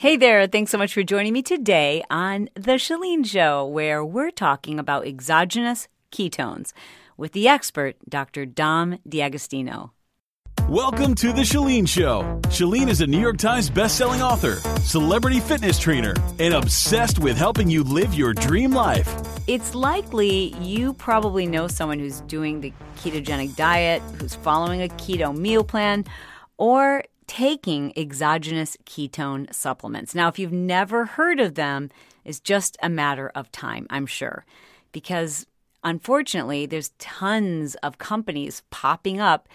Hey there, thanks so much for joining me today on The Chalene Show, where we're talking about exogenous ketones with the expert, Dr. Dom D'Agostino. Welcome to The Chalene Show. Chalene is a New York Times bestselling author, celebrity fitness trainer, and obsessed with helping you live your dream life. It's likely you probably know someone who's doing the ketogenic diet, who's following a keto meal plan, or taking exogenous ketone supplements. Now, if you've never heard of them, it's just a matter of time, I'm sure, because unfortunately, there's tons of companies popping up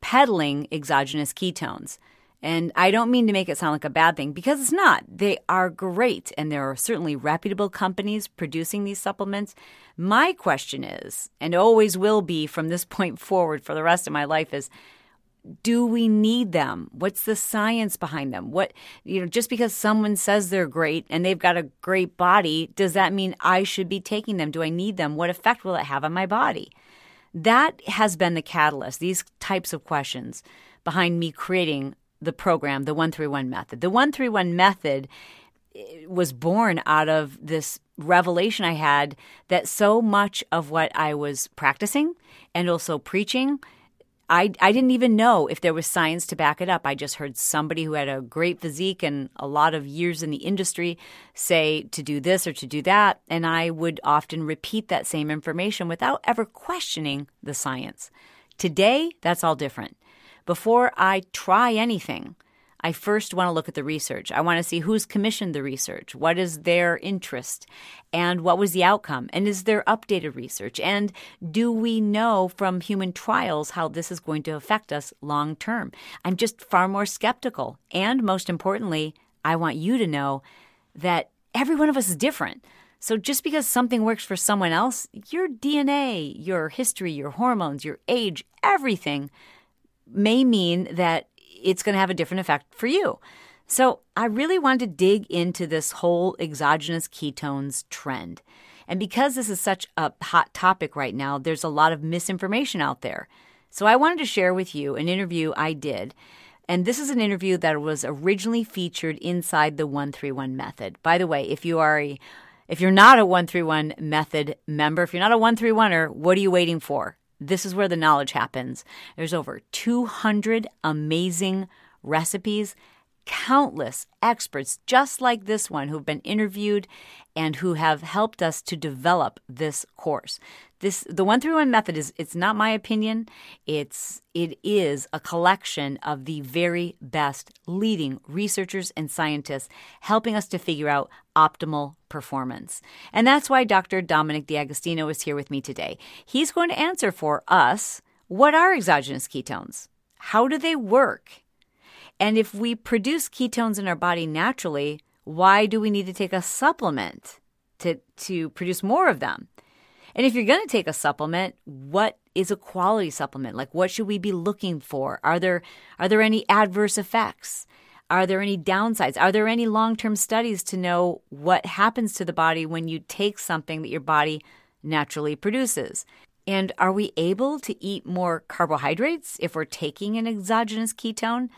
peddling exogenous ketones. And I don't mean to make it sound like a bad thing because it's not. They are great, and there are certainly reputable companies producing these supplements. My question is, and always will be from this point forward for the rest of my life, is do we need them? What's the science behind them? What, you know, just because someone says they're great and they've got a great body, does that mean I should be taking them? Do I need them? What effect will it have on my body? That has been the catalyst, these types of questions behind me creating the program, the 131 method. The 131 method eh, was born out of this revelation I had that so much of what I was practicing and also preaching I, I didn't even know if there was science to back it up. I just heard somebody who had a great physique and a lot of years in the industry say to do this or to do that. And I would often repeat that same information without ever questioning the science. Today, that's all different. Before I try anything, I first want to look at the research. I want to see who's commissioned the research, what is their interest, and what was the outcome, and is there updated research, and do we know from human trials how this is going to affect us long term? I'm just far more skeptical. And most importantly, I want you to know that every one of us is different. So just because something works for someone else, your DNA, your history, your hormones, your age, everything may mean that it's going to have a different effect for you. So I really wanted to dig into this whole exogenous ketones trend. And because this is such a hot topic right now, there's a lot of misinformation out there. So I wanted to share with you an interview I did. And this is an interview that was originally featured inside the 131 method. By the way, if you are a if you're not a 131 method member, if you're not a 131er, what are you waiting for? This is where the knowledge happens. There's over 200 amazing recipes, countless experts just like this one who've been interviewed and who have helped us to develop this course. This the 131 method is it's not my opinion. It's it is a collection of the very best leading researchers and scientists helping us to figure out optimal performance. And that's why Dr. Dominic D'Agostino is here with me today. He's going to answer for us what are exogenous ketones? How do they work? And if we produce ketones in our body naturally, why do we need to take a supplement to, to produce more of them? And if you're going to take a supplement, what is a quality supplement? Like what should we be looking for? Are there are there any adverse effects? Are there any downsides? Are there any long-term studies to know what happens to the body when you take something that your body naturally produces? And are we able to eat more carbohydrates if we're taking an exogenous ketone?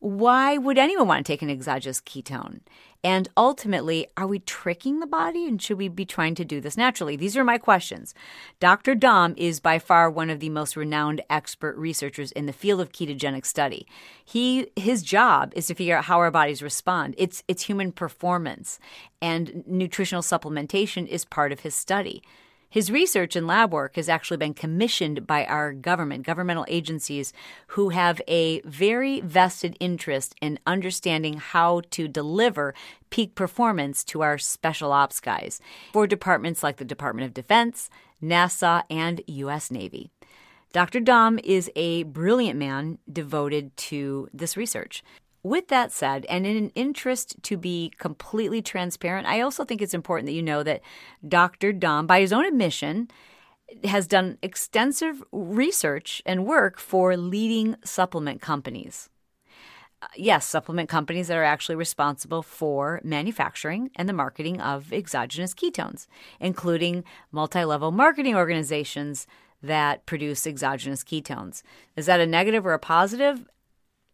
Why would anyone want to take an exogenous ketone? And ultimately, are we tricking the body and should we be trying to do this naturally? These are my questions. Dr. Dom is by far one of the most renowned expert researchers in the field of ketogenic study. He his job is to figure out how our bodies respond. It's it's human performance and nutritional supplementation is part of his study. His research and lab work has actually been commissioned by our government, governmental agencies who have a very vested interest in understanding how to deliver peak performance to our special ops guys for departments like the Department of Defense, NASA, and U.S. Navy. Dr. Dom is a brilliant man devoted to this research. With that said, and in an interest to be completely transparent, I also think it's important that you know that Dr. Dom, by his own admission, has done extensive research and work for leading supplement companies. Uh, yes, supplement companies that are actually responsible for manufacturing and the marketing of exogenous ketones, including multi level marketing organizations that produce exogenous ketones. Is that a negative or a positive?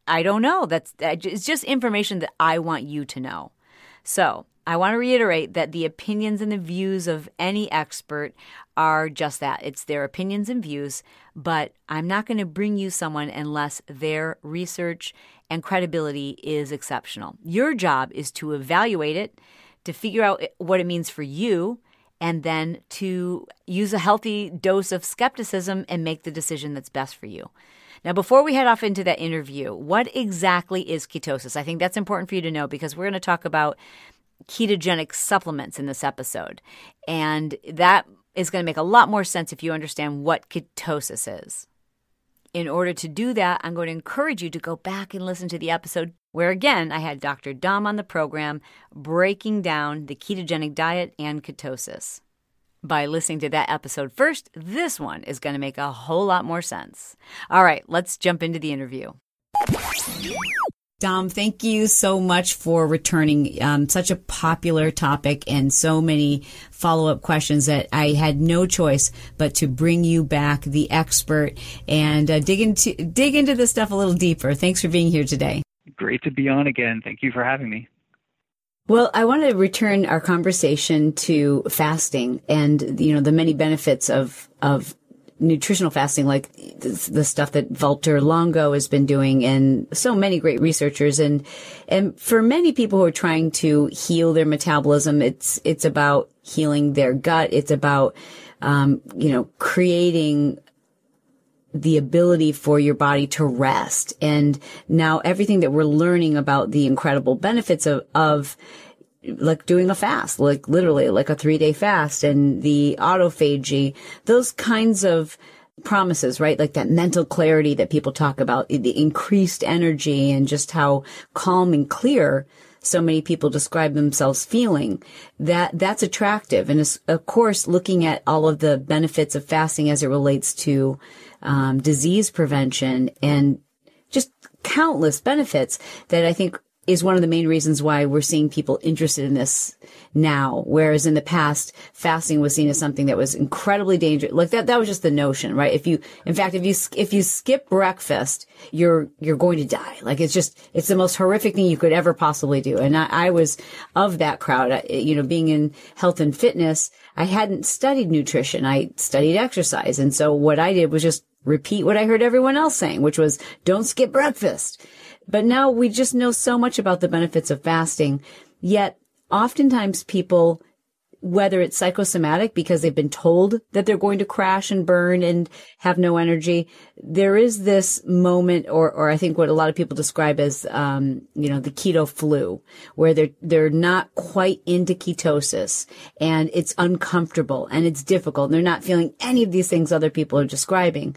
I don't know. That's it's just information that I want you to know. So, I want to reiterate that the opinions and the views of any expert are just that. It's their opinions and views, but I'm not going to bring you someone unless their research and credibility is exceptional. Your job is to evaluate it, to figure out what it means for you, and then to use a healthy dose of skepticism and make the decision that's best for you. Now, before we head off into that interview, what exactly is ketosis? I think that's important for you to know because we're going to talk about ketogenic supplements in this episode. And that is going to make a lot more sense if you understand what ketosis is. In order to do that, I'm going to encourage you to go back and listen to the episode where, again, I had Dr. Dom on the program breaking down the ketogenic diet and ketosis. By listening to that episode first, this one is going to make a whole lot more sense. All right, let's jump into the interview. Dom, thank you so much for returning um, such a popular topic and so many follow up questions that I had no choice but to bring you back, the expert, and uh, dig into dig into this stuff a little deeper. Thanks for being here today. Great to be on again. Thank you for having me. Well, I want to return our conversation to fasting and you know the many benefits of of nutritional fasting, like the stuff that Valter Longo has been doing and so many great researchers. And, and for many people who are trying to heal their metabolism, it's, it's about healing their gut. It's about, um, you know, creating the ability for your body to rest. And now everything that we're learning about the incredible benefits of, of like doing a fast, like literally like a three day fast and the autophagy, those kinds of promises, right? Like that mental clarity that people talk about, the increased energy and just how calm and clear so many people describe themselves feeling that that's attractive. And of course, looking at all of the benefits of fasting as it relates to um, disease prevention and just countless benefits that I think is one of the main reasons why we're seeing people interested in this now. Whereas in the past, fasting was seen as something that was incredibly dangerous. Like that, that was just the notion, right? If you, in fact, if you, if you skip breakfast, you're, you're going to die. Like it's just, it's the most horrific thing you could ever possibly do. And I, I was of that crowd, you know, being in health and fitness. I hadn't studied nutrition. I studied exercise. And so what I did was just repeat what I heard everyone else saying, which was don't skip breakfast. But now we just know so much about the benefits of fasting. Yet oftentimes people, whether it's psychosomatic because they've been told that they're going to crash and burn and have no energy, there is this moment, or, or I think what a lot of people describe as, um, you know, the keto flu, where they're, they're not quite into ketosis and it's uncomfortable and it's difficult. And they're not feeling any of these things other people are describing.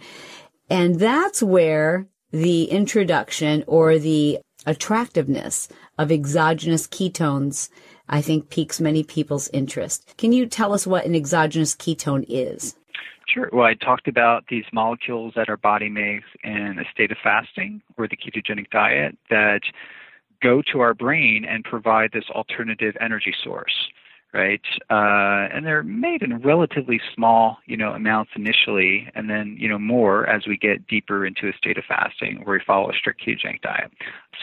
And that's where the introduction or the attractiveness of exogenous ketones, I think piques many people's interest. Can you tell us what an exogenous ketone is? Sure. Well, I talked about these molecules that our body makes in a state of fasting or the ketogenic diet that go to our brain and provide this alternative energy source right? Uh, and they're made in relatively small, you know, amounts initially, and then you know more as we get deeper into a state of fasting where we follow a strict ketogenic diet.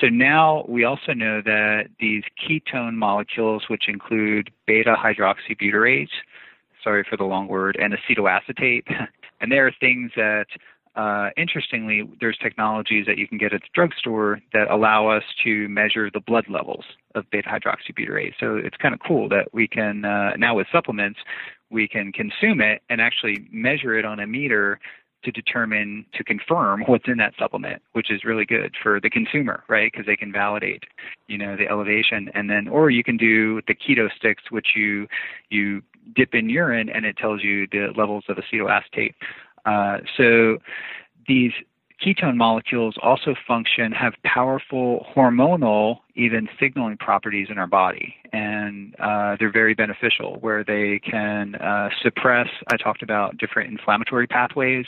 So now we also know that these ketone molecules, which include beta hydroxybutyrate, sorry for the long word, and acetoacetate, and there are things that uh, interestingly, there's technologies that you can get at the drugstore that allow us to measure the blood levels of beta hydroxybutyrate. So it's kind of cool that we can uh, now with supplements we can consume it and actually measure it on a meter to determine to confirm what's in that supplement, which is really good for the consumer, right? Because they can validate, you know, the elevation, and then or you can do the keto sticks, which you you dip in urine and it tells you the levels of acetoacetate. Uh, so these ketone molecules also function, have powerful hormonal, even signaling properties in our body. And uh, they're very beneficial where they can uh, suppress, I talked about different inflammatory pathways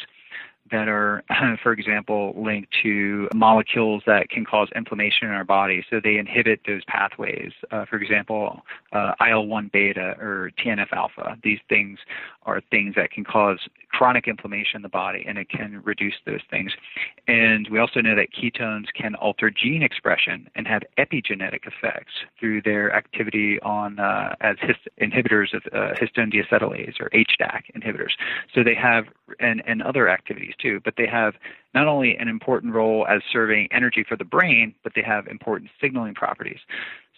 that are, for example, linked to molecules that can cause inflammation in our body. So they inhibit those pathways. Uh, for example, uh, IL-1 beta or TNF alpha. These things are things that can cause chronic inflammation in the body, and it can reduce those things. And we also know that ketones can alter gene expression and have epigenetic effects through their activity on uh, as inhibitors of uh, histone deacetylase or HDAC inhibitors. So they have and and other activities too, but they have not only an important role as serving energy for the brain, but they have important signaling properties.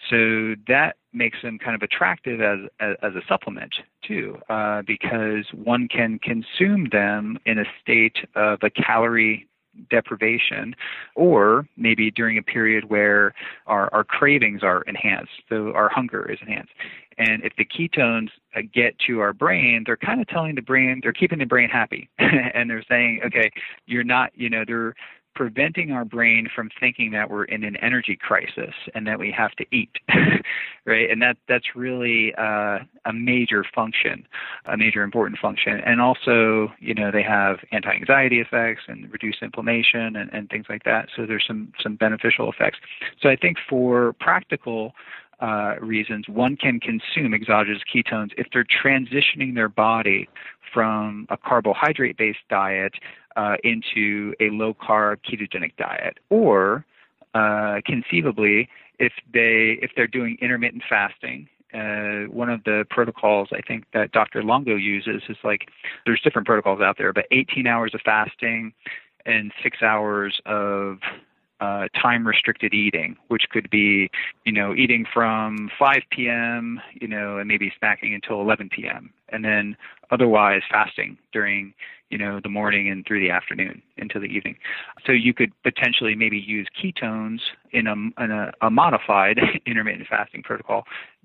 So that makes them kind of attractive as as, as a supplement too, uh, because one can consume them in a state of a calorie deprivation, or maybe during a period where our, our cravings are enhanced, so our hunger is enhanced. And if the ketones uh, get to our brain, they're kind of telling the brain, they're keeping the brain happy. and they're saying, okay, you're not, you know, they're preventing our brain from thinking that we're in an energy crisis and that we have to eat, right? And that that's really uh, a major function, a major important function. And also, you know, they have anti-anxiety effects and reduce inflammation and, and things like that. So there's some some beneficial effects. So I think for practical uh, reasons, one can consume exogenous ketones if they're transitioning their body from a carbohydrate based diet uh, into a low carb ketogenic diet, or uh, conceivably, if they if they're doing intermittent fasting. Uh, one of the protocols I think that Dr. Longo uses is like there's different protocols out there, but 18 hours of fasting and six hours of uh, time restricted eating, which could be, you know, eating from 5 p.m., you know, and maybe snacking until 11 p.m., and then otherwise fasting during, you know, the morning and through the afternoon into the evening. So you could potentially maybe use ketones in a, in a, a modified intermittent fasting protocol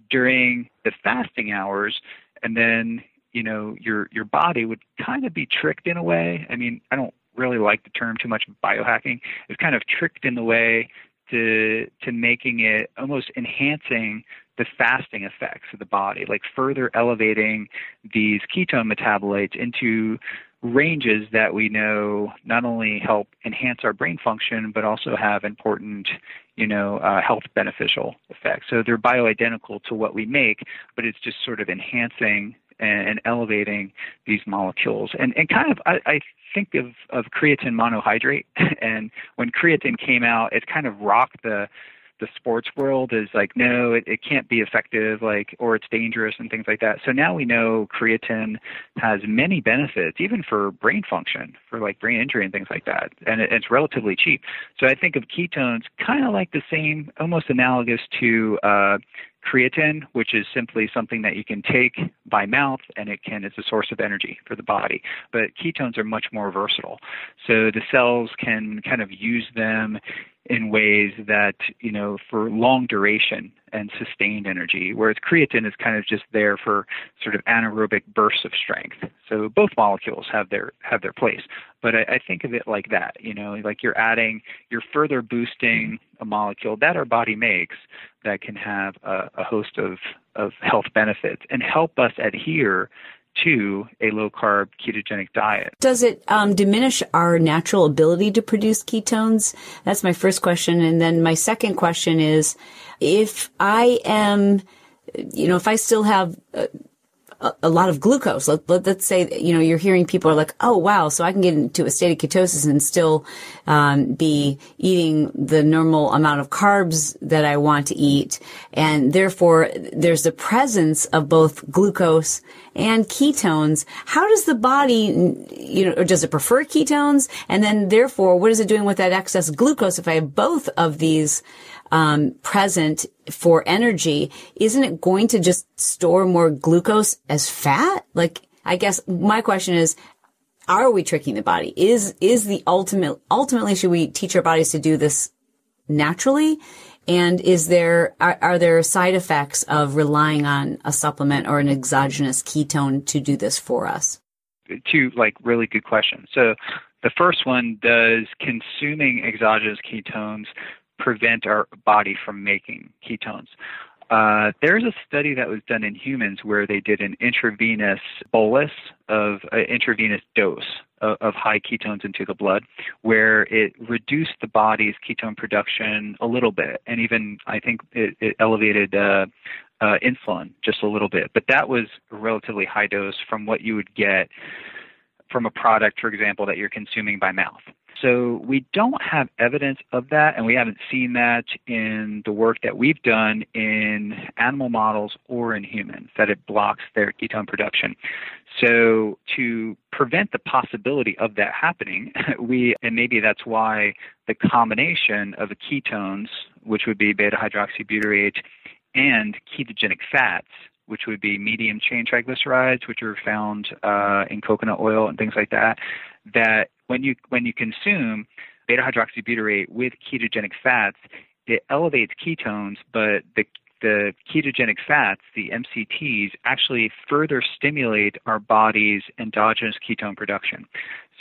during the fasting hours, and then you know your your body would kind of be tricked in a way. I mean, I don't really like the term too much biohacking. It's kind of tricked in the way to to making it almost enhancing the fasting effects of the body, like further elevating these ketone metabolites into ranges that we know not only help enhance our brain function but also have important you know uh, health beneficial effects so they're bioidentical to what we make but it's just sort of enhancing and, and elevating these molecules and and kind of I, I think of, of creatine monohydrate. and when creatine came out, it kind of rocked the the sports world is like, no, it, it can't be effective, like, or it's dangerous and things like that. So now we know creatine has many benefits, even for brain function, for like brain injury and things like that. And it, it's relatively cheap. So I think of ketones kind of like the same, almost analogous to uh, creatine, which is simply something that you can take by mouth and it can it's a source of energy for the body. But ketones are much more versatile. So the cells can kind of use them in ways that, you know, for long duration and sustained energy, whereas creatine is kind of just there for sort of anaerobic bursts of strength. So both molecules have their have their place. But I, I think of it like that, you know, like you're adding, you're further boosting a molecule that our body makes that can have a, a host of, of health benefits and help us adhere to a low carb ketogenic diet. Does it um, diminish our natural ability to produce ketones? That's my first question. And then my second question is if I am, you know, if I still have uh, a, lot of glucose. Let, let, us say, you know, you're hearing people are like, oh, wow, so I can get into a state of ketosis and still um, be eating the normal amount of carbs that I want to eat. And therefore, there's the presence of both glucose and ketones. How does the body, you know, or does it prefer ketones? And then therefore, what is it doing with that excess glucose if I have both of these um, present for energy, isn't it going to just store more glucose as fat? Like, I guess my question is, are we tricking the body? Is, is the ultimate, ultimately should we teach our bodies to do this naturally? And is there, are, are there side effects of relying on a supplement or an exogenous ketone to do this for us? Two like really good questions. So The first one does consuming exogenous ketones prevent our body from making ketones? Uh, there's a study that was done in humans where they did an intravenous bolus of an uh, intravenous dose of, of, high ketones into the blood, where it reduced the body's ketone production a little bit, and even I think it, it elevated uh, uh, insulin just a little bit. But that was a relatively high dose from what you would get from a product, for example, that you're consuming by mouth. So we don't have evidence of that, and we haven't seen that in the work that we've done in animal models or in humans, that it blocks their ketone production. So to prevent the possibility of that happening, we, and maybe that's why the combination of the ketones, which would be beta hydroxybutyrate and ketogenic fats, which would be medium chain triglycerides, which are found uh, in coconut oil and things like that, that when you when you consume beta hydroxybutyrate with ketogenic fats, it elevates ketones, but the the ketogenic fats, the MCTs, actually further stimulate our body's endogenous ketone production.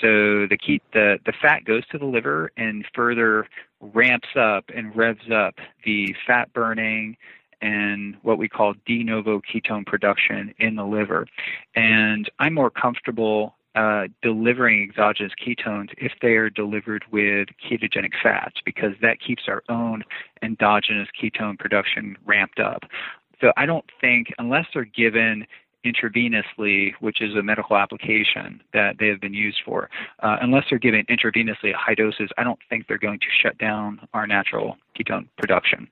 So the, ke- the the fat goes to the liver and further ramps up and revs up the fat burning and what we call de novo ketone production in the liver. And I'm more comfortable uh, delivering exogenous ketones if they are delivered with ketogenic fats because that keeps our own endogenous ketone production ramped up. So I don't think, unless they're given intravenously, which is a medical application that they have been used for, uh, unless they're given intravenously at high doses, I don't think they're going to shut down our natural ketone production.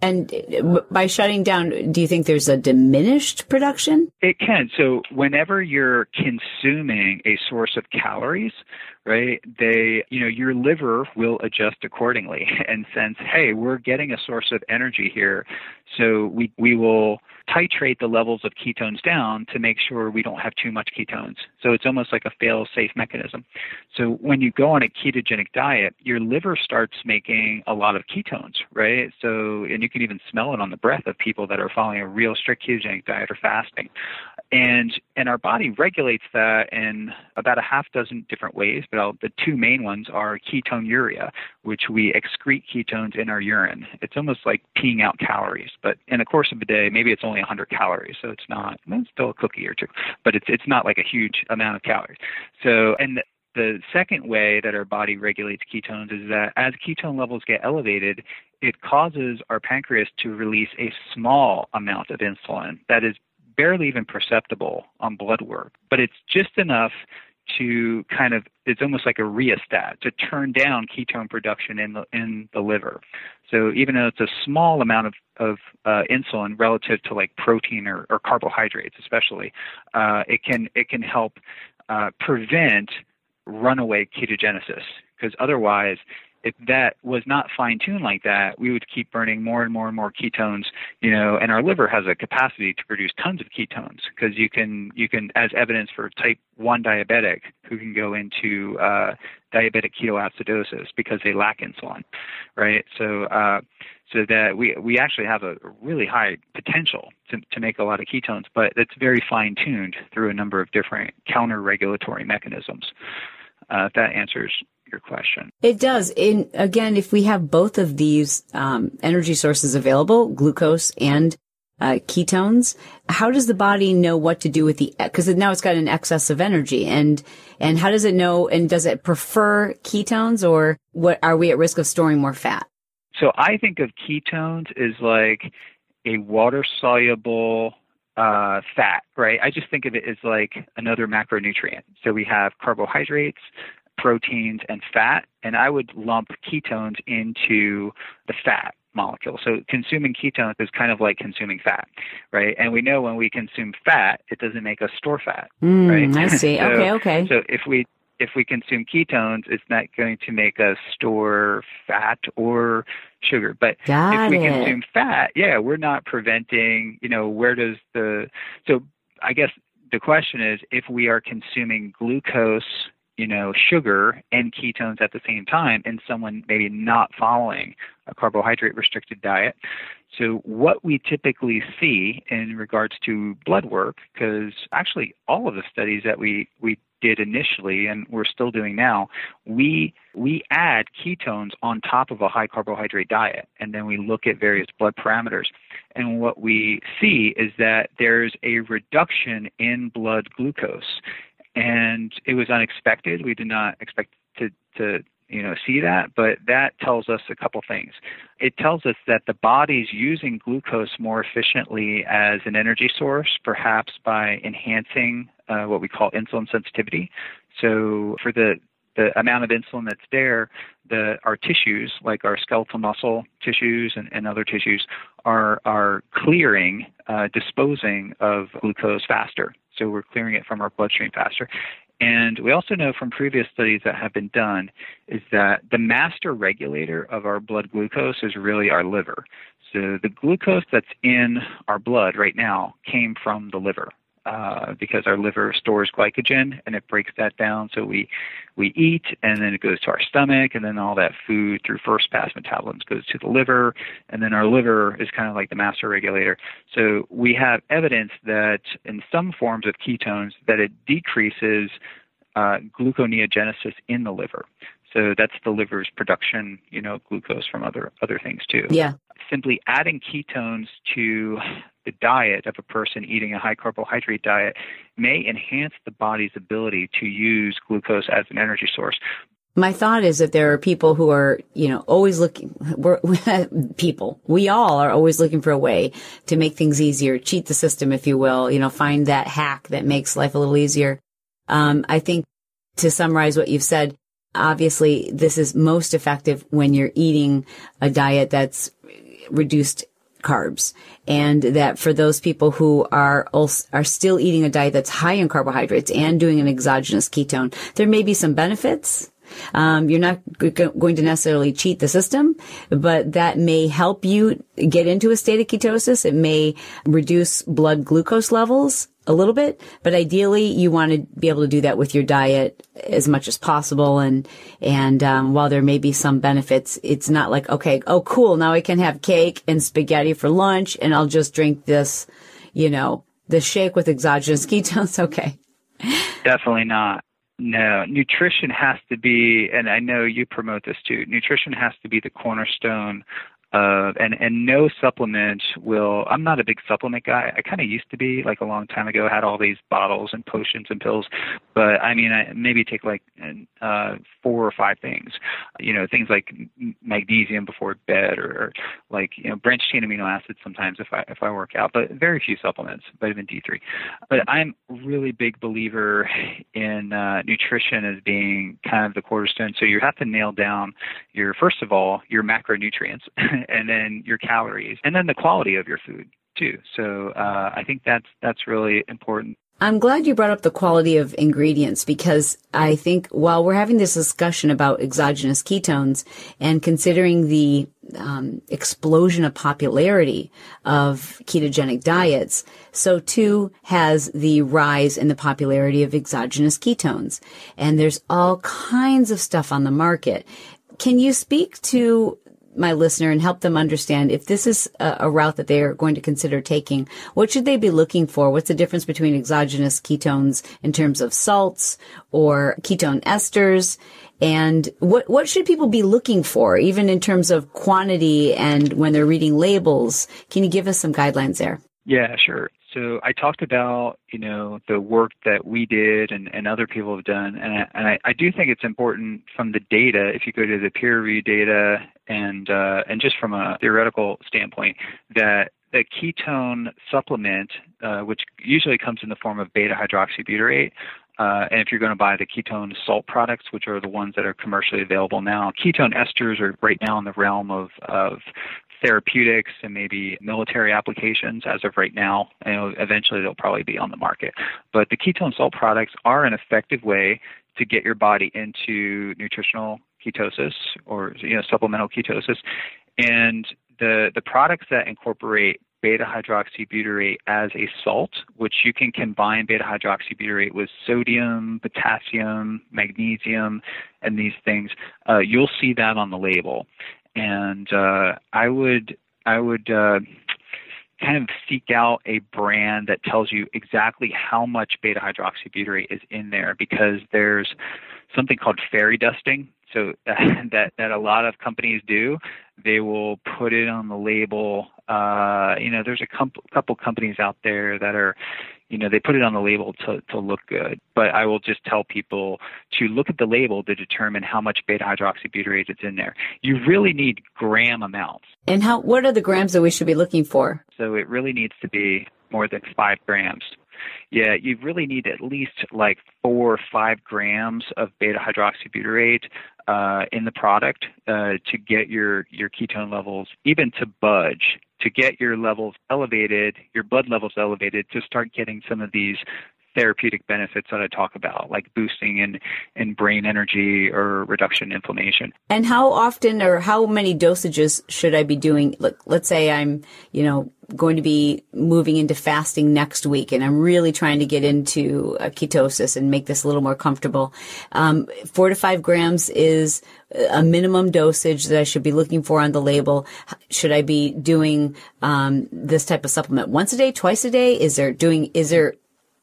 And uh, by shutting down, do you think there's a diminished production? It can. So whenever you're consuming a source of calories, right, they, you know, your liver will adjust accordingly and sense, hey, we're getting a source of energy here. So we, we will titrate the levels of ketones down to make sure we don't have too much ketones. So it's almost like a fail safe mechanism. So when you go on a ketogenic diet, your liver starts making a lot of ketones, right? So, and you can even smell it on the breath of people that are following a real strict ketogenic diet or fasting. And, and our body regulates that in about a half dozen different ways, but I'll, the two main ones are ketonuria, which we excrete ketones in our urine. It's almost like peeing out calories, but in the course of a day, maybe it's only only 100 calories, so it's not. It's still a cookie or two, but it's it's not like a huge amount of calories. So and the second way that our body regulates ketones is that as ketone levels get elevated, it causes our pancreas to release a small amount of insulin that is barely even perceptible on blood work, but it's just enough to kind of it's almost like a rheostat to turn down ketone production in the in the liver. So even though it's a small amount of of uh, insulin relative to like protein or, or carbohydrates, especially, uh, it can it can help uh, prevent runaway ketogenesis because otherwise if that was not fine tuned like that, we would keep burning more and more and more ketones, you know, and our liver has a capacity to produce tons of ketones because you can, you can, as evidence for type 1 diabetic who can go into uh, diabetic ketoacidosis because they lack insulin, right? So, uh, so that we, we actually have a really high potential to, to make a lot of ketones, but it's very fine tuned through a number of different counter regulatory mechanisms. Uh, if that answers your question. It does. In again, if we have both of these um, energy sources available, glucose and uh, ketones, how does the body know what to do with the? Because now it's got an excess of energy, and and how does it know? And does it prefer ketones, or what? Are we at risk of storing more fat? So I think of ketones as like a water soluble uh, fat, right? I just think of it as like another macronutrient. So we have carbohydrates, proteins, and fat, and I would lump ketones into the fat molecule. So consuming ketones is kind of like consuming fat, right? And we know when we consume fat, it doesn't make us store fat, mm, right? I see. so, okay, okay. So if we if we consume ketones, it's not going to make us store fat or sugar. But Got if we it. consume fat, yeah, we're not preventing, you know, where does the so I guess the question is if we are consuming glucose you know, sugar and ketones at the same time and someone maybe not following a carbohydrate restricted diet. So, what we typically see in regards to blood work, because actually all of the studies that we, we did initially, and we're still doing now, we we add ketones on top of a high carbohydrate diet, and then we look at various blood parameters. And what we see is that there's a reduction in blood glucose, and it was unexpected. We did not expect to to you know see that but that tells us a couple things it tells us that the body's using glucose more efficiently as an energy source perhaps by enhancing uh, what we call insulin sensitivity so for the the amount of insulin that's there, the our tissues, like our skeletal muscle tissues and, and other tissues, are are clearing, uh, disposing of glucose faster. So we're clearing it from our bloodstream faster. And we also know from previous studies that have been done is that the master regulator of our blood glucose is really our liver. So the glucose that's in our blood right now came from the liver. Uh, because our liver stores glycogen and it breaks that down. So we we eat and then it goes to our stomach and then all that food through first pass metabolism goes to the liver and then our liver is kind of like the master regulator. So we have evidence that in some forms of ketones that it decreases uh, gluconeogenesis in the liver. So that's the liver's production, you know, glucose from other other things too. Yeah. Simply adding ketones to the diet of a person eating a high carbohydrate diet may enhance the body's ability to use glucose as an energy source. My thought is that there are people who are, you know, always looking, we're, people, we all are always looking for a way to make things easier, cheat the system, if you will, you know, find that hack that makes life a little easier. Um, I think to summarize what you've said, obviously this is most effective when you're eating a diet that's reduced carbs. And that for those people who are also, are still eating a diet that's high in carbohydrates and doing an exogenous ketone there may be some benefits um, you're not g- going to necessarily cheat the system, but that may help you get into a state of ketosis. It may reduce blood glucose levels a little bit, but ideally you want to be able to do that with your diet as much as possible. And, and, um, while there may be some benefits, it's not like, okay, oh, cool. Now I can have cake and spaghetti for lunch and I'll just drink this, you know, the shake with exogenous ketones. Okay. Definitely not. No, nutrition has to be, and I know you promote this too. Nutrition has to be the cornerstone uh, and and no supplement will. I'm not a big supplement guy. I kind of used to be like a long time ago. Had all these bottles and potions and pills, but I mean, I maybe take like uh, four or five things. You know, things like magnesium before bed, or, or like you know branched chain amino acids sometimes if I if I work out, but very few supplements. Vitamin D3. But I'm really big believer in uh, nutrition as being kind of the cornerstone. So you have to nail down your first of all your macronutrients. and then your calories, and then the quality of your food too. So uh, I think that's that's really important. I'm glad you brought up the quality of ingredients because I think while we're having this discussion about exogenous ketones and considering the um, explosion of popularity of ketogenic diets, so too has the rise in the popularity of exogenous ketones. And there's all kinds of stuff on the market. Can you speak to my listener and help them understand if this is a, a, route that they are going to consider taking, what should they be looking for? What's the difference between exogenous ketones in terms of salts or ketone esters? And what, what should people be looking for, even in terms of quantity and when they're reading labels? Can you give us some guidelines there? Yeah, sure. So I talked about, you know, the work that we did and, and other people have done, and, I, and I, I do think it's important from the data. If you go to the peer review data and uh, and just from a theoretical standpoint, that the ketone supplement, uh, which usually comes in the form of beta hydroxybutyrate, uh, and if you're going to buy the ketone salt products, which are the ones that are commercially available now, ketone esters are right now in the realm of, of therapeutics and maybe military applications as of right now. And eventually they'll probably be on the market. But the ketone salt products are an effective way to get your body into nutritional ketosis or you know supplemental ketosis. And the the products that incorporate beta hydroxybutyrate as a salt, which you can combine beta hydroxybutyrate with sodium, potassium, magnesium, and these things. Uh, you'll see that on the label and uh, I would I would uh, kind of seek out a brand that tells you exactly how much beta hydroxybutyrate is in there because there's something called fairy dusting so that that a lot of companies do they will put it on the label uh, you know there's a couple couple companies out there that are you know they put it on the label to to look good. But i will just tell people to look at the label to determine how much beta hydroxybutyrate is in there. You really need gram amounts. And how what are the grams that we should be looking for? So it really needs to be more than five grams yeah, you really need at least like four or five grams of beta hydroxybutyrate uh, in the product uh, to get your, your ketone levels even to budge, to get your levels elevated, your blood levels elevated, to start getting some of these therapeutic benefits that I talk about, like boosting in, in brain energy or reduction in inflammation. And how often or how many dosages should I be doing? Look, let's say I'm, you know, going to be moving into fasting next week and I'm really trying to get into ketosis and make this a little more comfortable. Um, four to five grams is a minimum dosage that I should be looking for on the label. Should I be doing um, this type of supplement once a day, twice a day? Is there doing, is there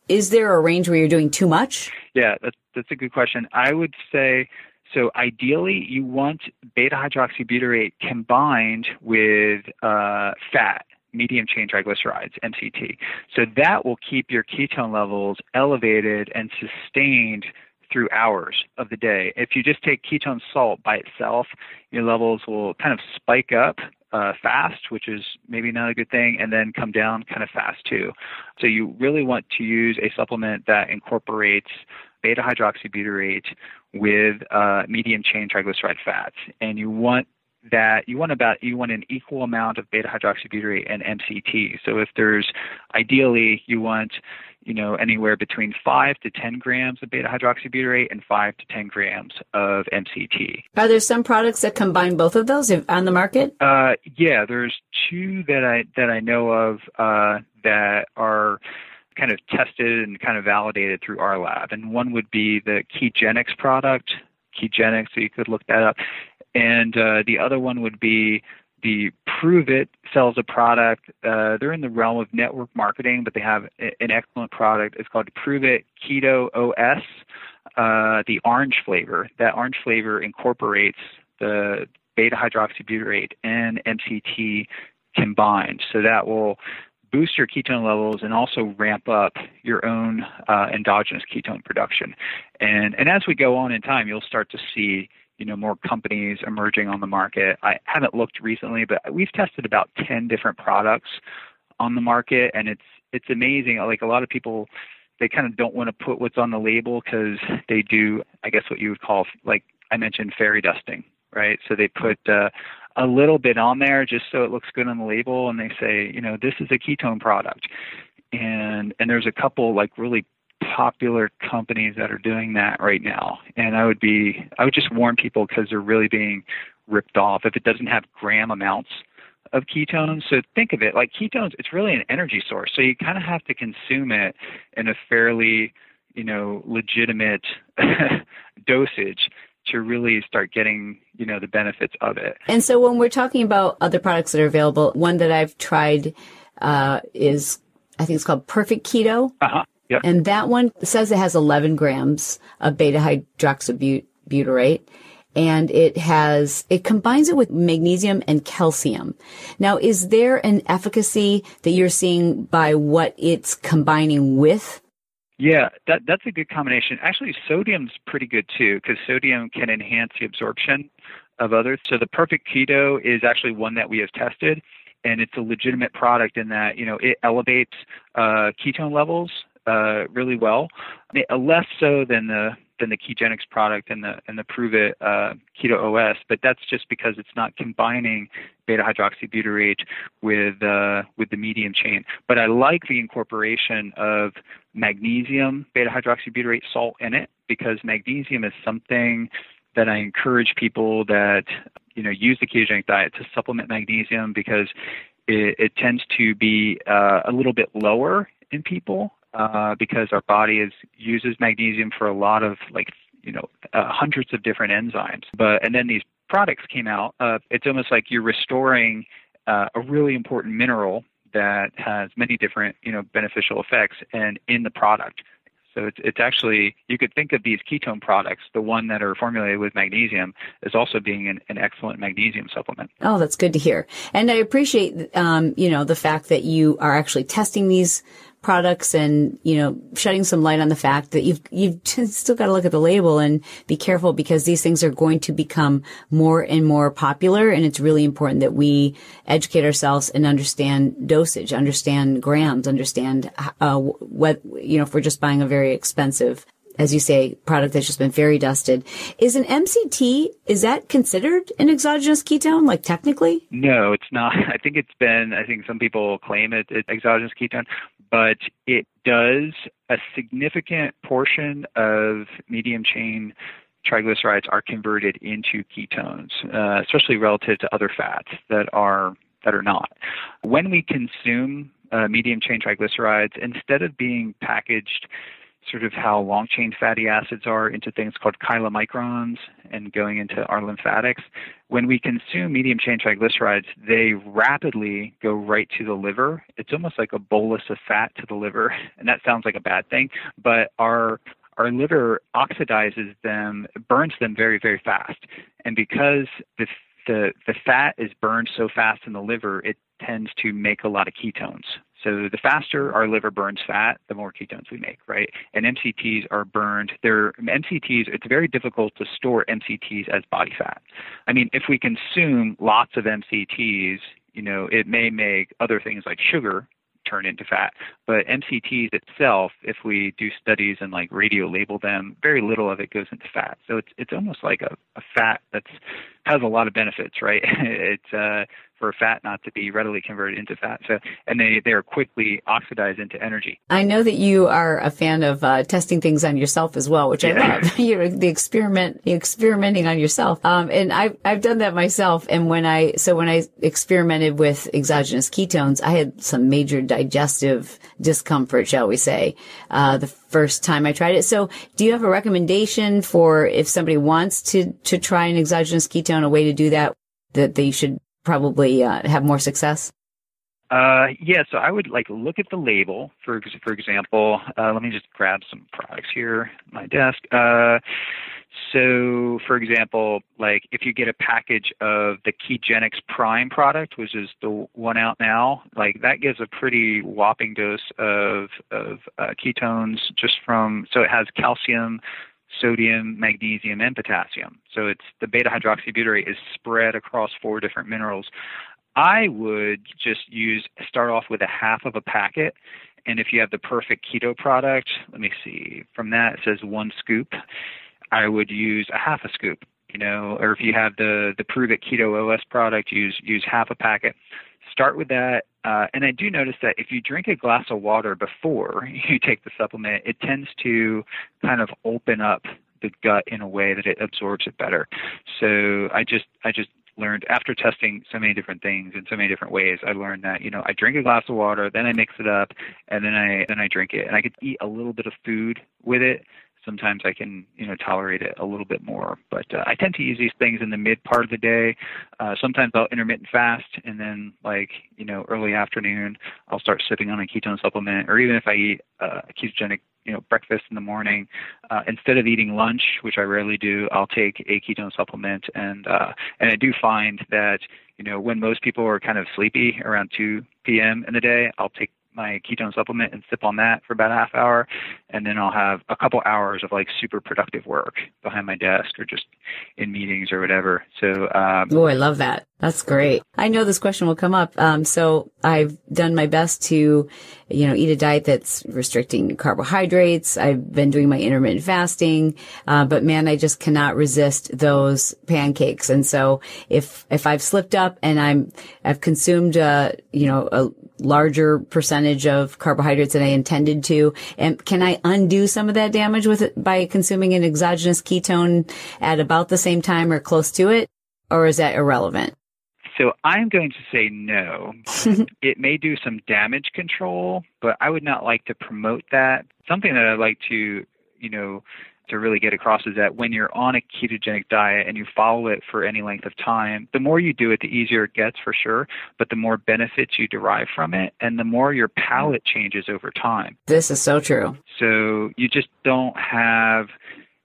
is there a range where you're doing too much? Yeah, that's that's a good question. I would say so. Ideally, you want beta hydroxybutyrate combined with uh, fat, medium chain triglycerides, MCT. So that will keep your ketone levels elevated and sustained through hours of the day. If you just take ketone salt by itself, your levels will kind of spike up uh, fast, which is maybe not a good thing, and then come down kind of fast too. So you really want to use a supplement that incorporates beta hydroxybutyrate with uh, medium chain triglyceride fats, and you want that you want about you want an equal amount of beta hydroxybutyrate and MCT. So if there's ideally you want you know, anywhere between 5 to 10 grams of beta hydroxybutyrate and 5 to 10 grams of MCT. Are there some products that combine both of those on the market? Uh, yeah, there's two that I that I know of uh, that are kind of tested and kind of validated through our lab. And one would be the Kegenix product, Kegenix, so you could look that up. And uh, the other one would be the Pruvit sells a product. Uh, they're in the realm of network marketing, but they have an excellent product. It's called Pruvit Keto OS, uh, the orange flavor. That orange flavor incorporates the beta hydroxybutyrate and MCT combined. So that will boost your ketone levels and also ramp up your own uh, endogenous ketone production. And, and as we go on in time, you'll start to see you know more companies emerging on the market. I haven't looked recently, but we've tested about 10 different products on the market, and it's it's amazing. Like a lot of people, they kind of don't want to put what's on the label because they do, I guess, what you would call like I mentioned, fairy dusting, right? So they put uh, a little bit on there just so it looks good on the label, and they say, you know, this is a ketone product. And and there's a couple like really popular companies that are doing that right now. And I would be, I would just warn people because they're really being ripped off if it doesn't have gram amounts of ketones. So think of it like ketones, it's really an energy source. So you kind of have to consume it in a fairly, you know, legitimate dosage to really start getting, you know, the benefits of it. And so when we're talking about other products that are available, one that I've tried uh, is I think it's called Perfect Keto. Uh-huh. Yep. And that one says it has 11 grams of beta hydroxybutyrate and it has, it combines it with magnesium and calcium. Now, is there an efficacy that you're seeing by what it's combining with? Yeah, that, that's a good combination. Actually, sodium's pretty good too, because sodium can enhance the absorption of others. So the perfect keto is actually one that we have tested, and it's a legitimate product in that, you know, it elevates uh, ketone levels uh, really well, less so than the than the Kegenix product and the and the Pruvit uh, Keto OS, but that's just because it's not combining beta hydroxybutyrate with uh, with the medium chain. But I like the incorporation of magnesium beta hydroxybutyrate salt in it because magnesium is something that I encourage people that you know use the ketogenic diet to supplement magnesium because it, it tends to be uh, a little bit lower in people uh, because our body is uses magnesium for a lot of like you know uh, hundreds of different enzymes. But and then these products came out. Uh, it's almost like you're restoring uh, a really important mineral that has many different, you know, beneficial effects and in the product. So it's, it's actually, you could think of these ketone products, the one that are formulated with magnesium, as also being an, an excellent magnesium supplement. Oh, that's good to hear. And I appreciate, um, you know, the fact that you are actually testing these products and, you know, shedding some light on the fact that you've, you've still got to look at the label and be careful because these things are going to become more and more popular. And it's really important that we educate ourselves and understand dosage, understand grams, understand, uh, what, you know, if we're just buying a very expensive as you say, product that's just been very dusted. Is an MCT, is that considered an exogenous ketone, like technically? No, it's not. I think it's been, I think some people claim it, it's exogenous ketone but it does a significant portion of medium chain triglycerides are converted into ketones, uh, especially relative to other fats that are that are not. When we consume uh, medium chain triglycerides, instead of being packaged sort of how long chain fatty acids are into things called chylomicrons and going into our lymphatics. When we consume medium chain triglycerides, they rapidly go right to the liver. It's almost like a bolus of fat to the liver, and that sounds like a bad thing, but our our liver oxidizes them, burns them very, very fast. And because the the, the fat is burned so fast in the liver, it tends to make a lot of ketones. So the faster our liver burns fat, the more ketones we make, right? And MCTs are burned. They're MCTs. It's very difficult to store MCTs as body fat. I mean, if we consume lots of MCTs, you know, it may make other things like sugar turn into fat. But MCTs itself, if we do studies and like radio label them, very little of it goes into fat. So it's it's almost like a, a fat that's has a lot of benefits, right? it's uh, for fat not to be readily converted into fat. So, and they, they are quickly oxidized into energy. I know that you are a fan of uh, testing things on yourself as well, which yeah. I love. You're the experiment, experimenting on yourself. Um, and I've, I've done that myself. And when I, so when I experimented with exogenous ketones, I had some major digestive discomfort, shall we say, uh, the first time I tried it. So do you have a recommendation for if somebody wants to, to try an exogenous ketone, a way to do that, that they should probably uh, have more success? Uh, yeah, so I would like look at the label. For for example, uh, let me just grab some products here my desk. Uh, so, for example, like if you get a package of the Kegenix Prime product, which is the one out now, like that gives a pretty whopping dose of of uh, ketones just from. So it has calcium, sodium, magnesium, and potassium. So it's the beta hydroxybutyrate is spread across four different minerals. I would just use start off with a half of a packet, and if you have the perfect keto product, let me see. From that it says one scoop. I would use a half a scoop. You know, or if you have the the Pruvit Keto OS product, use use half a packet. Start with that, uh, and I do notice that if you drink a glass of water before you take the supplement, it tends to kind of open up the gut in a way that it absorbs it better. So I just I just learned after testing so many different things in so many different ways i learned that you know i drink a glass of water then i mix it up and then i then i drink it and i could eat a little bit of food with it sometimes I can you know tolerate it a little bit more. But uh, I tend to use these things in the mid part of the day. Uh, sometimes I'll intermittent fast, and then like you know early afternoon I'll start sipping on a ketone supplement, or even if I eat uh, a ketogenic you know breakfast in the morning, uh, instead of eating lunch, which I rarely do, I'll take a ketone supplement, and uh, and I do find that you know when most people are kind of sleepy around 2 p.m. in the day, I'll take my ketone supplement and sip on that for about a half hour and then I'll have a couple hours of like super productive work behind my desk or just in meetings or whatever. So um Oh, I love that. That's great. I know this question will come up. Um, so I've done my best to, you know, eat a diet that's restricting carbohydrates. I've been doing my intermittent fasting. Uh, but man, I just cannot resist those pancakes. And so if, if I've slipped up and I'm, I've consumed, uh, you know, a larger percentage of carbohydrates that I intended to, and can I undo some of that damage with it by consuming an exogenous ketone at about the same time or close to it? Or is that irrelevant? So I'm going to say no. it may do some damage control, but I would not like to promote that. Something that I'd like to, you know, to really get across is that when you're on a ketogenic diet and you follow it for any length of time, the more you do it, the easier it gets for sure, but the more benefits you derive from it and the more your palate changes over time. This is so true. So you just don't have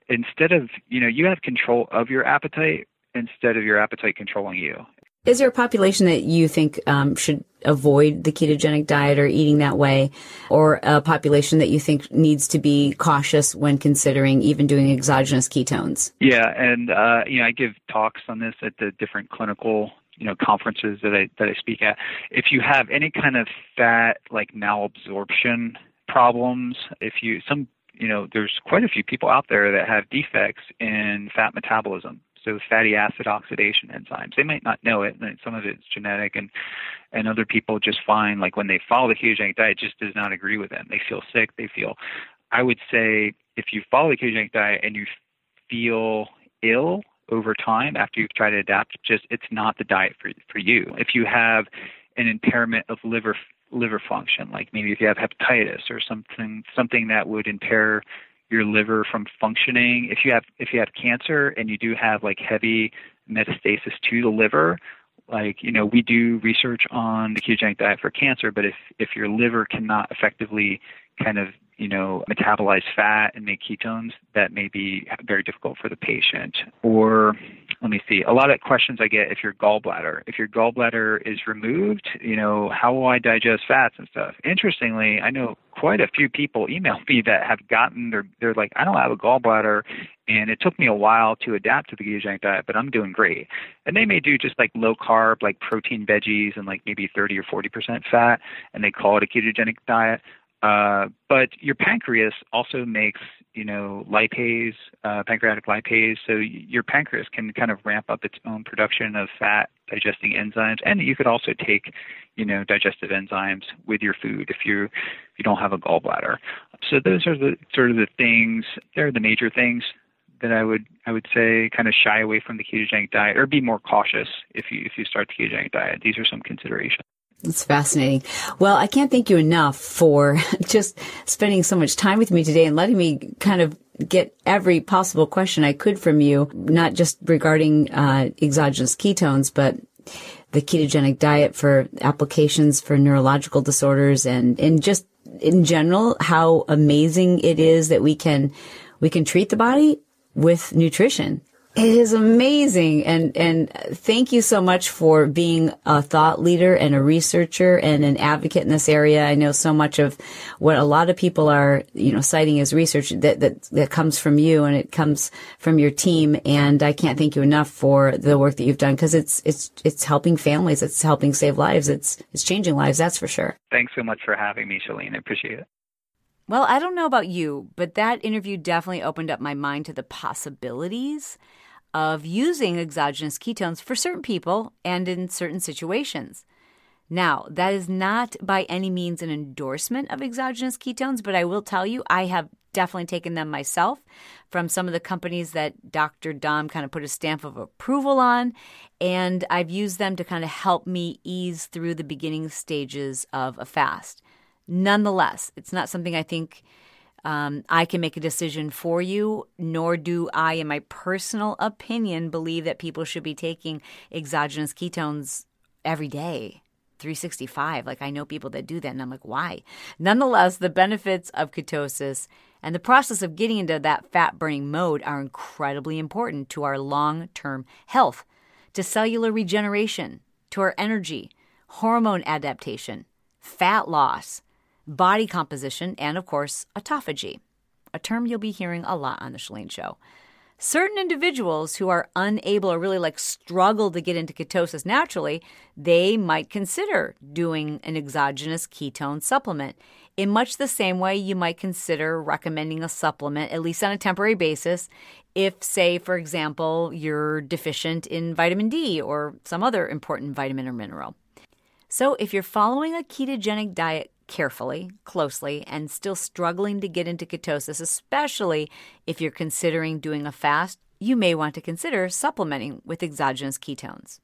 instead of, you know, you have control of your appetite instead of your appetite controlling you. Is there a population that you think um, should avoid the ketogenic diet or eating that way, or a population that you think needs to be cautious when considering even doing exogenous ketones? Yeah, and uh, you know, I give talks on this at the different clinical you know conferences that I that I speak at. If you have any kind of fat like malabsorption problems, if you some you know, there's quite a few people out there that have defects in fat metabolism so fatty acid oxidation enzymes. They might not know it, and some of it's genetic, and and other people just find like when they follow the ketogenic diet, it just does not agree with them. They feel sick. They feel. I would say if you follow the ketogenic diet and you feel ill over time after you've tried to adapt, just it's not the diet for for you. If you have an impairment of liver liver function, like maybe if you have hepatitis or something something that would impair your liver from functioning. If you have if you have cancer and you do have like heavy metastasis to the liver, like you know we do research on the ketogenic diet for cancer, but if if your liver cannot effectively kind of you know, metabolize fat and make ketones, that may be very difficult for the patient. Or let me see, a lot of questions I get if your gallbladder, if your gallbladder is removed, you know, how will I digest fats and stuff? Interestingly, I know quite a few people email me that have gotten they're they're like, I don't have a gallbladder and it took me a while to adapt to the ketogenic diet, but I'm doing great. And they may do just like low carb, like protein veggies and like maybe 30 or 40% fat, and they call it a ketogenic diet. Uh, but your pancreas also makes, you know, lipase, uh, pancreatic lipase. So your pancreas can kind of ramp up its own production of fat digesting enzymes, and you could also take, you know, digestive enzymes with your food if you if you don't have a gallbladder. So those are the sort of the things. They're the major things that I would I would say kind of shy away from the ketogenic diet or be more cautious if you if you start the ketogenic diet. These are some considerations. It's fascinating. Well, I can't thank you enough for just spending so much time with me today and letting me kind of get every possible question I could from you, not just regarding uh, exogenous ketones, but the ketogenic diet for applications for neurological disorders and, and just in general, how amazing it is that we can, we can treat the body with nutrition it is amazing. And, and thank you so much for being a thought leader and a researcher and an advocate in this area. I know so much of what a lot of people are, you know, citing as research that, that, that comes from you and it comes from your team. And I can't thank you enough for the work that you've done because it's, it's, it's helping families. It's helping save lives. It's, it's changing lives. That's for sure. Thanks so much for having me, Chalene. I appreciate it. Well, I don't know about you, but that interview definitely opened up my mind to the possibilities of using exogenous ketones for certain people and in certain situations. Now, that is not by any means an endorsement of exogenous ketones, but I will tell you, I have definitely taken them myself from some of the companies that Dr. Dom kind of put a stamp of approval on. And I've used them to kind of help me ease through the beginning stages of a fast. Nonetheless, it's not something I think um, I can make a decision for you, nor do I, in my personal opinion, believe that people should be taking exogenous ketones every day. 365. Like, I know people that do that, and I'm like, why? Nonetheless, the benefits of ketosis and the process of getting into that fat burning mode are incredibly important to our long term health, to cellular regeneration, to our energy, hormone adaptation, fat loss body composition, and of course, autophagy, a term you'll be hearing a lot on The Chalene Show. Certain individuals who are unable or really like struggle to get into ketosis naturally, they might consider doing an exogenous ketone supplement in much the same way you might consider recommending a supplement, at least on a temporary basis, if, say, for example, you're deficient in vitamin D or some other important vitamin or mineral. So, if you're following a ketogenic diet carefully, closely, and still struggling to get into ketosis, especially if you're considering doing a fast, you may want to consider supplementing with exogenous ketones.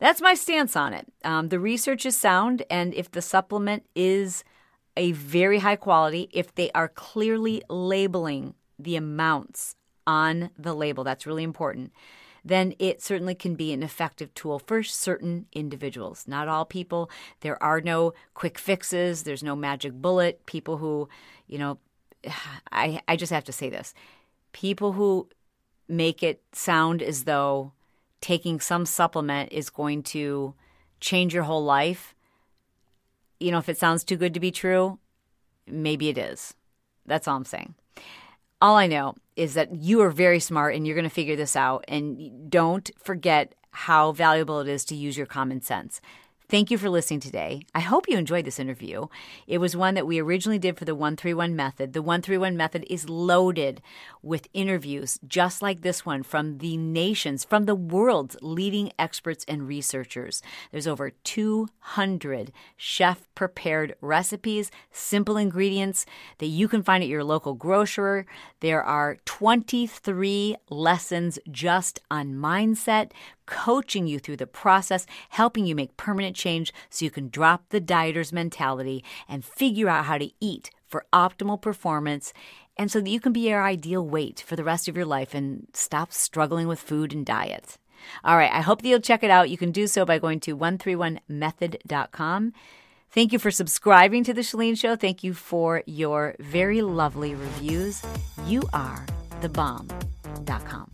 That's my stance on it. Um, the research is sound, and if the supplement is a very high quality, if they are clearly labeling the amounts on the label. That's really important. Then it certainly can be an effective tool for certain individuals. Not all people. There are no quick fixes, there's no magic bullet. People who, you know, I, I just have to say this people who make it sound as though taking some supplement is going to change your whole life. You know, if it sounds too good to be true, maybe it is. That's all I'm saying. All I know is that you are very smart and you're going to figure this out. And don't forget how valuable it is to use your common sense. Thank you for listening today. I hope you enjoyed this interview. It was one that we originally did for the 131 method. The 131 method is loaded with interviews just like this one from the nations, from the world's leading experts and researchers. There's over 200 chef prepared recipes, simple ingredients that you can find at your local grocer. There are 23 lessons just on mindset, coaching you through the process, helping you make permanent change so you can drop the dieter's mentality and figure out how to eat for optimal performance and so that you can be your ideal weight for the rest of your life and stop struggling with food and diet. All right, I hope that you'll check it out. You can do so by going to 131method.com. Thank you for subscribing to The Chalene Show. Thank you for your very lovely reviews. You are the bomb.com.